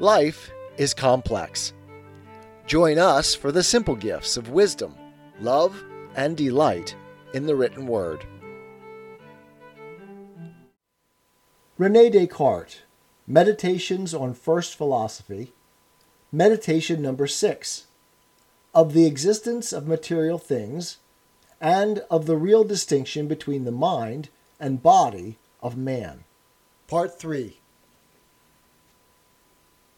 Life is complex. Join us for the simple gifts of wisdom, love, and delight in the written word. Rene Descartes, Meditations on First Philosophy, Meditation number six, of the existence of material things and of the real distinction between the mind and body of man. Part 3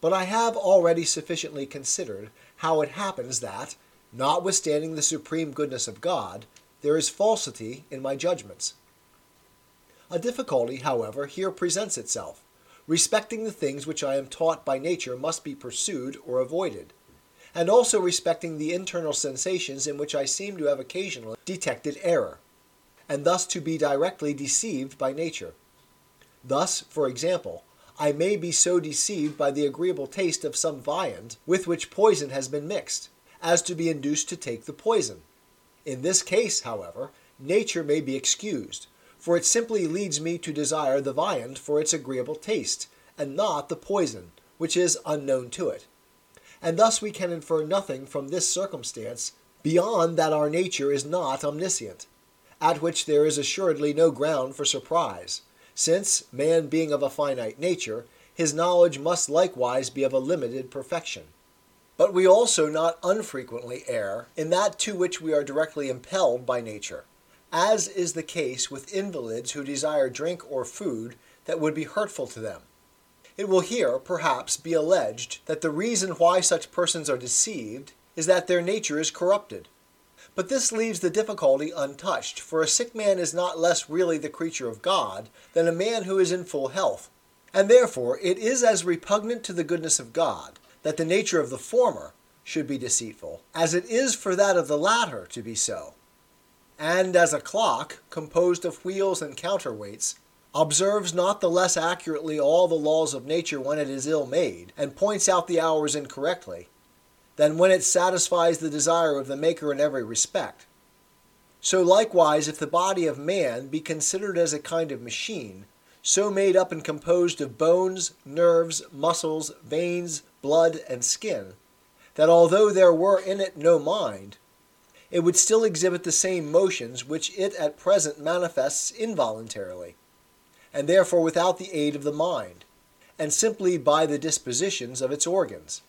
But I have already sufficiently considered how it happens that, notwithstanding the supreme goodness of God, there is falsity in my judgments. A difficulty, however, here presents itself, respecting the things which I am taught by nature must be pursued or avoided, and also respecting the internal sensations in which I seem to have occasionally detected error, and thus to be directly deceived by nature. Thus, for example, I may be so deceived by the agreeable taste of some viand with which poison has been mixed, as to be induced to take the poison. In this case, however, nature may be excused, for it simply leads me to desire the viand for its agreeable taste, and not the poison, which is unknown to it. And thus we can infer nothing from this circumstance beyond that our nature is not omniscient, at which there is assuredly no ground for surprise since, man being of a finite nature, his knowledge must likewise be of a limited perfection. But we also not unfrequently err in that to which we are directly impelled by nature, as is the case with invalids who desire drink or food that would be hurtful to them. It will here, perhaps, be alleged that the reason why such persons are deceived is that their nature is corrupted. But this leaves the difficulty untouched, for a sick man is not less really the creature of God than a man who is in full health. And therefore it is as repugnant to the goodness of God that the nature of the former should be deceitful, as it is for that of the latter to be so. And as a clock, composed of wheels and counterweights, observes not the less accurately all the laws of nature when it is ill made, and points out the hours incorrectly, than when it satisfies the desire of the Maker in every respect. So likewise, if the body of man be considered as a kind of machine, so made up and composed of bones, nerves, muscles, veins, blood, and skin, that although there were in it no mind, it would still exhibit the same motions which it at present manifests involuntarily, and therefore without the aid of the mind, and simply by the dispositions of its organs.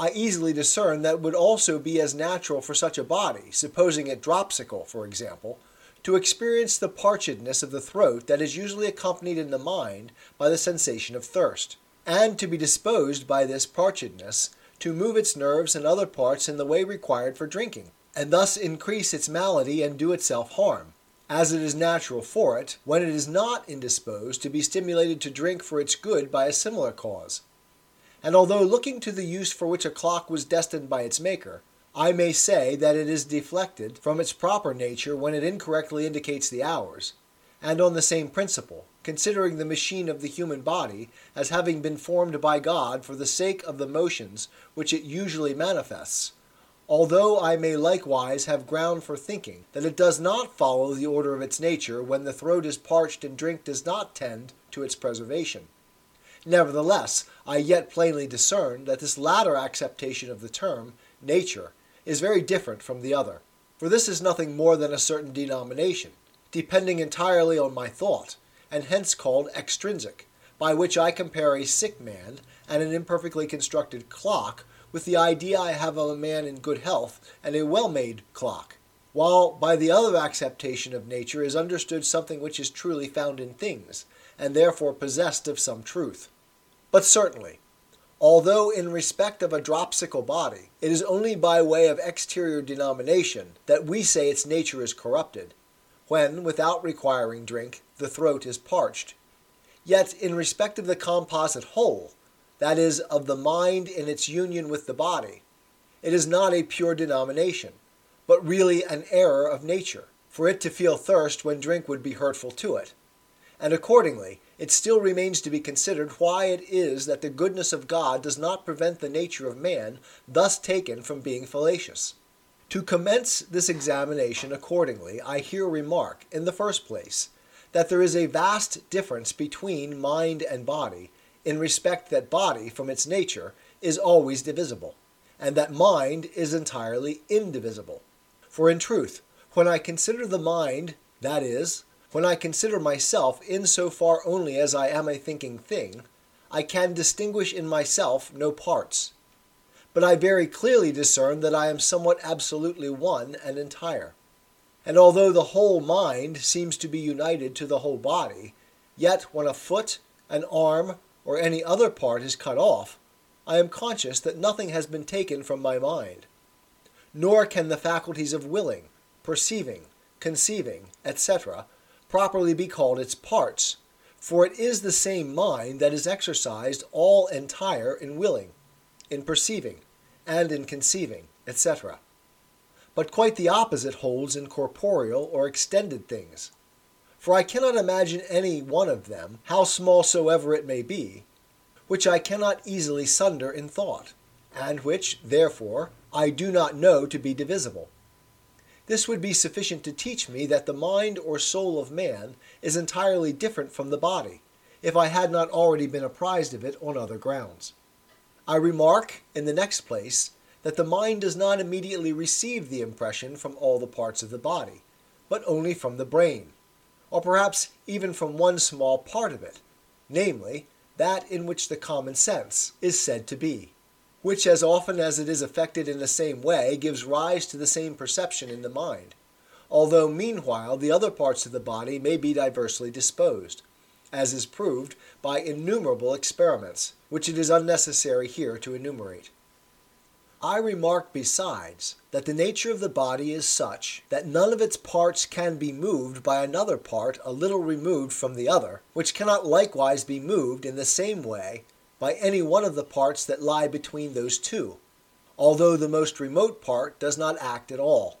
I easily discern that would also be as natural for such a body, supposing it dropsical, for example, to experience the parchedness of the throat that is usually accompanied in the mind by the sensation of thirst, and to be disposed by this parchedness to move its nerves and other parts in the way required for drinking, and thus increase its malady and do itself harm, as it is natural for it, when it is not indisposed, to be stimulated to drink for its good by a similar cause and although looking to the use for which a clock was destined by its maker, I may say that it is deflected from its proper nature when it incorrectly indicates the hours, and on the same principle, considering the machine of the human body as having been formed by God for the sake of the motions which it usually manifests, although I may likewise have ground for thinking that it does not follow the order of its nature when the throat is parched and drink does not tend to its preservation. Nevertheless, I yet plainly discern that this latter acceptation of the term, nature, is very different from the other. For this is nothing more than a certain denomination, depending entirely on my thought, and hence called extrinsic, by which I compare a sick man and an imperfectly constructed clock with the idea I have of a man in good health and a well made clock, while by the other acceptation of nature is understood something which is truly found in things, and therefore possessed of some truth. But certainly, although in respect of a dropsical body, it is only by way of exterior denomination that we say its nature is corrupted, when, without requiring drink, the throat is parched. Yet, in respect of the composite whole, that is, of the mind in its union with the body, it is not a pure denomination, but really an error of nature, for it to feel thirst when drink would be hurtful to it and accordingly, it still remains to be considered why it is that the goodness of God does not prevent the nature of man thus taken from being fallacious. To commence this examination accordingly, I here remark, in the first place, that there is a vast difference between mind and body in respect that body, from its nature, is always divisible, and that mind is entirely indivisible. For in truth, when I consider the mind, that is, when I consider myself in so far only as I am a thinking thing, I can distinguish in myself no parts. But I very clearly discern that I am somewhat absolutely one and entire. And although the whole mind seems to be united to the whole body, yet when a foot, an arm, or any other part is cut off, I am conscious that nothing has been taken from my mind. Nor can the faculties of willing, perceiving, conceiving, etc., properly be called its parts, for it is the same mind that is exercised all entire in willing, in perceiving, and in conceiving, etc. But quite the opposite holds in corporeal or extended things. For I cannot imagine any one of them, how small soever it may be, which I cannot easily sunder in thought, and which, therefore, I do not know to be divisible. This would be sufficient to teach me that the mind or soul of man is entirely different from the body, if I had not already been apprised of it on other grounds. I remark, in the next place, that the mind does not immediately receive the impression from all the parts of the body, but only from the brain, or perhaps even from one small part of it, namely, that in which the common sense is said to be which as often as it is affected in the same way gives rise to the same perception in the mind, although meanwhile the other parts of the body may be diversely disposed, as is proved by innumerable experiments, which it is unnecessary here to enumerate. I remark besides that the nature of the body is such that none of its parts can be moved by another part a little removed from the other, which cannot likewise be moved in the same way by any one of the parts that lie between those two, although the most remote part does not act at all.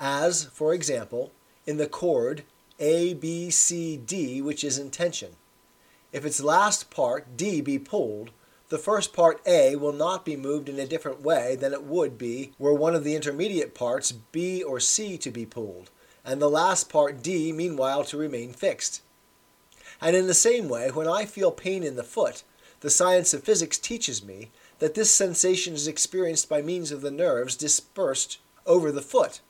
As, for example, in the cord A, B, C, D, which is in tension. If its last part, D, be pulled, the first part A will not be moved in a different way than it would be were one of the intermediate parts B or C to be pulled, and the last part D meanwhile to remain fixed. And in the same way, when I feel pain in the foot, the science of physics teaches me that this sensation is experienced by means of the nerves dispersed over the foot,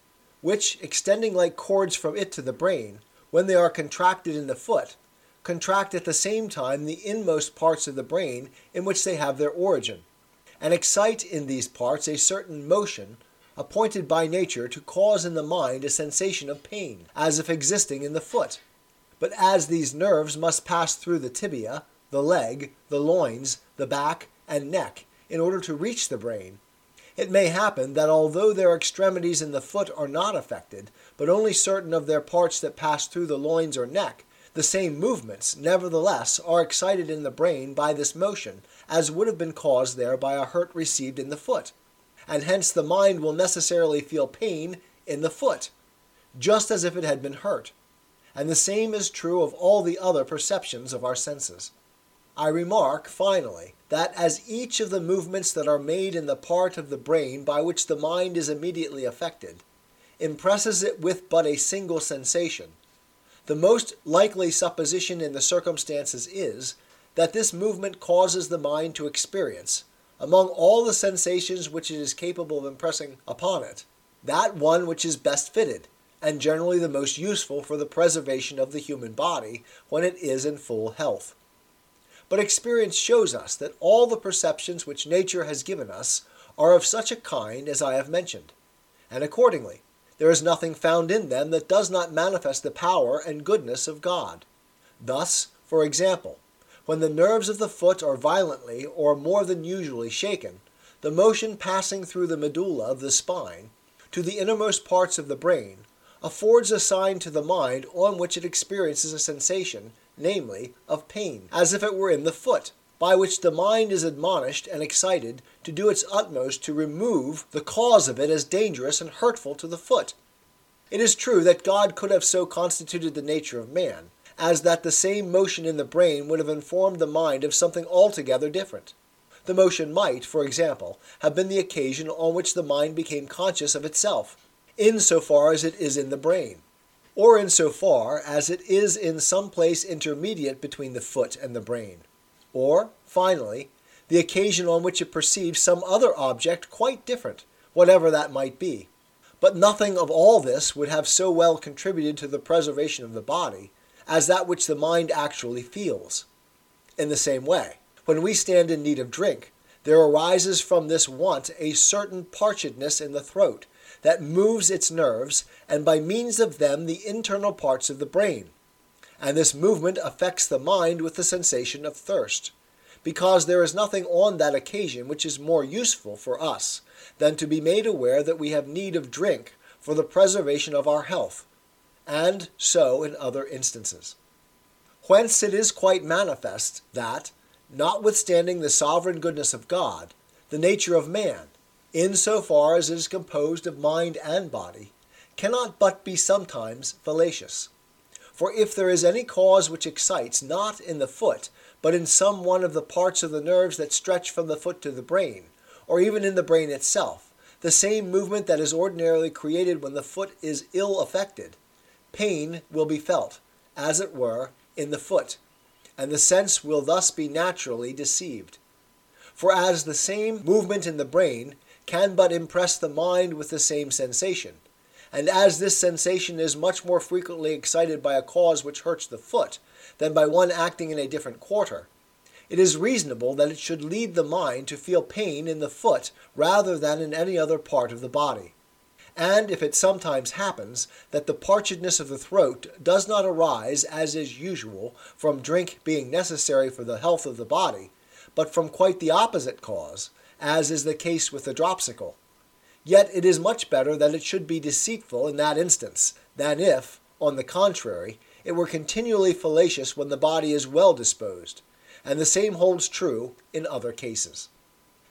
which, extending like cords from it to the brain, when they are contracted in the foot, contract at the same time the inmost parts of the brain in which they have their origin, and excite in these parts a certain motion appointed by nature to cause in the mind a sensation of pain, as if existing in the foot. But as these nerves must pass through the tibia, the leg, the loins, the back, and neck in order to reach the brain. It may happen that although their extremities in the foot are not affected, but only certain of their parts that pass through the loins or neck, the same movements, nevertheless, are excited in the brain by this motion, as would have been caused there by a hurt received in the foot, and hence the mind will necessarily feel pain in the foot, just as if it had been hurt. And the same is true of all the other perceptions of our senses. I remark, finally, that as each of the movements that are made in the part of the brain by which the mind is immediately affected impresses it with but a single sensation, the most likely supposition in the circumstances is that this movement causes the mind to experience, among all the sensations which it is capable of impressing upon it, that one which is best fitted, and generally the most useful for the preservation of the human body when it is in full health. But experience shows us that all the perceptions which nature has given us are of such a kind as I have mentioned, and accordingly there is nothing found in them that does not manifest the power and goodness of God. Thus, for example, when the nerves of the foot are violently or more than usually shaken, the motion passing through the medulla of the spine to the innermost parts of the brain affords a sign to the mind on which it experiences a sensation namely, of pain, as if it were in the foot, by which the mind is admonished and excited to do its utmost to remove the cause of it as dangerous and hurtful to the foot. It is true that God could have so constituted the nature of man, as that the same motion in the brain would have informed the mind of something altogether different. The motion might, for example, have been the occasion on which the mind became conscious of itself, in so far as it is in the brain or in so far as it is in some place intermediate between the foot and the brain. or, finally, the occasion on which it perceives some other object quite different, whatever that might be. But nothing of all this would have so well contributed to the preservation of the body as that which the mind actually feels. In the same way, when we stand in need of drink, there arises from this want a certain parchedness in the throat that moves its nerves, and by means of them the internal parts of the brain. And this movement affects the mind with the sensation of thirst, because there is nothing on that occasion which is more useful for us than to be made aware that we have need of drink for the preservation of our health, and so in other instances. Whence it is quite manifest that, notwithstanding the sovereign goodness of God, the nature of man, in so far as it is composed of mind and body, cannot but be sometimes fallacious. For if there is any cause which excites not in the foot, but in some one of the parts of the nerves that stretch from the foot to the brain, or even in the brain itself, the same movement that is ordinarily created when the foot is ill affected, pain will be felt, as it were, in the foot, and the sense will thus be naturally deceived. For as the same movement in the brain can but impress the mind with the same sensation, and as this sensation is much more frequently excited by a cause which hurts the foot than by one acting in a different quarter, it is reasonable that it should lead the mind to feel pain in the foot rather than in any other part of the body. And if it sometimes happens that the parchedness of the throat does not arise, as is usual, from drink being necessary for the health of the body, but from quite the opposite cause, as is the case with the dropsical, yet it is much better that it should be deceitful in that instance, than if, on the contrary, it were continually fallacious when the body is well disposed, and the same holds true in other cases.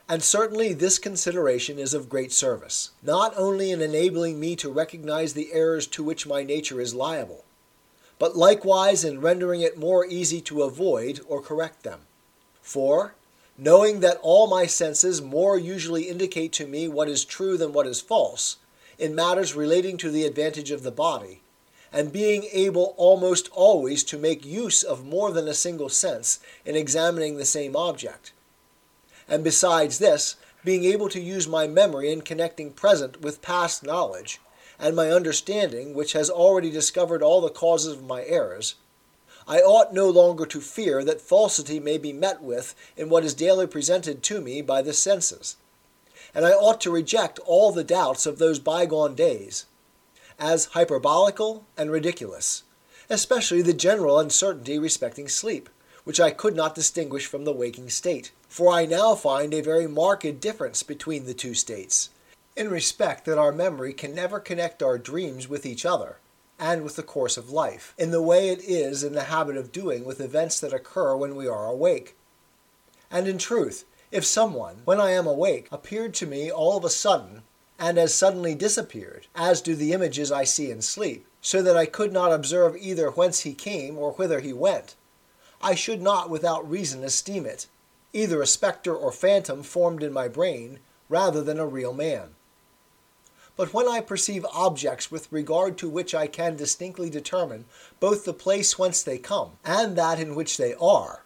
And certainly this consideration is of great service, not only in enabling me to recognize the errors to which my nature is liable, but likewise in rendering it more easy to avoid or correct them. For, knowing that all my senses more usually indicate to me what is true than what is false, in matters relating to the advantage of the body, and being able almost always to make use of more than a single sense in examining the same object, and besides this, being able to use my memory in connecting present with past knowledge, and my understanding, which has already discovered all the causes of my errors, I ought no longer to fear that falsity may be met with in what is daily presented to me by the senses. And I ought to reject all the doubts of those bygone days as hyperbolical and ridiculous, especially the general uncertainty respecting sleep, which I could not distinguish from the waking state for I now find a very marked difference between the two states, in respect that our memory can never connect our dreams with each other and with the course of life, in the way it is in the habit of doing with events that occur when we are awake. And in truth, if someone, when I am awake, appeared to me all of a sudden, and as suddenly disappeared, as do the images I see in sleep, so that I could not observe either whence he came or whither he went, I should not without reason esteem it either a spectre or phantom formed in my brain, rather than a real man. But when I perceive objects with regard to which I can distinctly determine both the place whence they come, and that in which they are,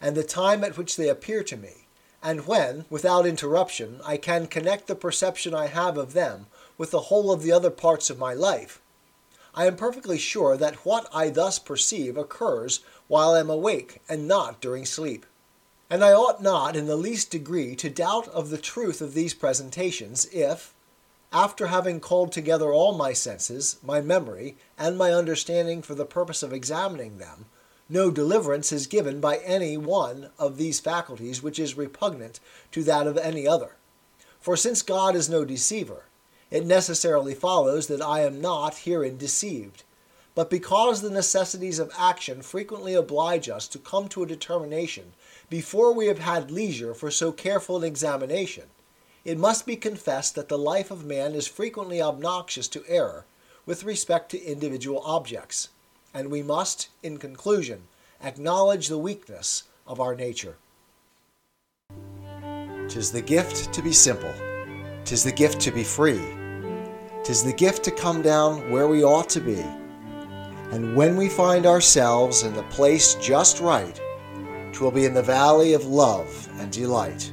and the time at which they appear to me, and when, without interruption, I can connect the perception I have of them with the whole of the other parts of my life, I am perfectly sure that what I thus perceive occurs while I am awake and not during sleep. And I ought not in the least degree to doubt of the truth of these presentations, if, after having called together all my senses, my memory, and my understanding for the purpose of examining them, no deliverance is given by any one of these faculties which is repugnant to that of any other. For since God is no deceiver, it necessarily follows that I am not herein deceived. But because the necessities of action frequently oblige us to come to a determination before we have had leisure for so careful an examination, it must be confessed that the life of man is frequently obnoxious to error with respect to individual objects, and we must, in conclusion, acknowledge the weakness of our nature. Tis the gift to be simple, tis the gift to be free, tis the gift to come down where we ought to be, and when we find ourselves in the place just right, 'twill be in the valley of love and delight.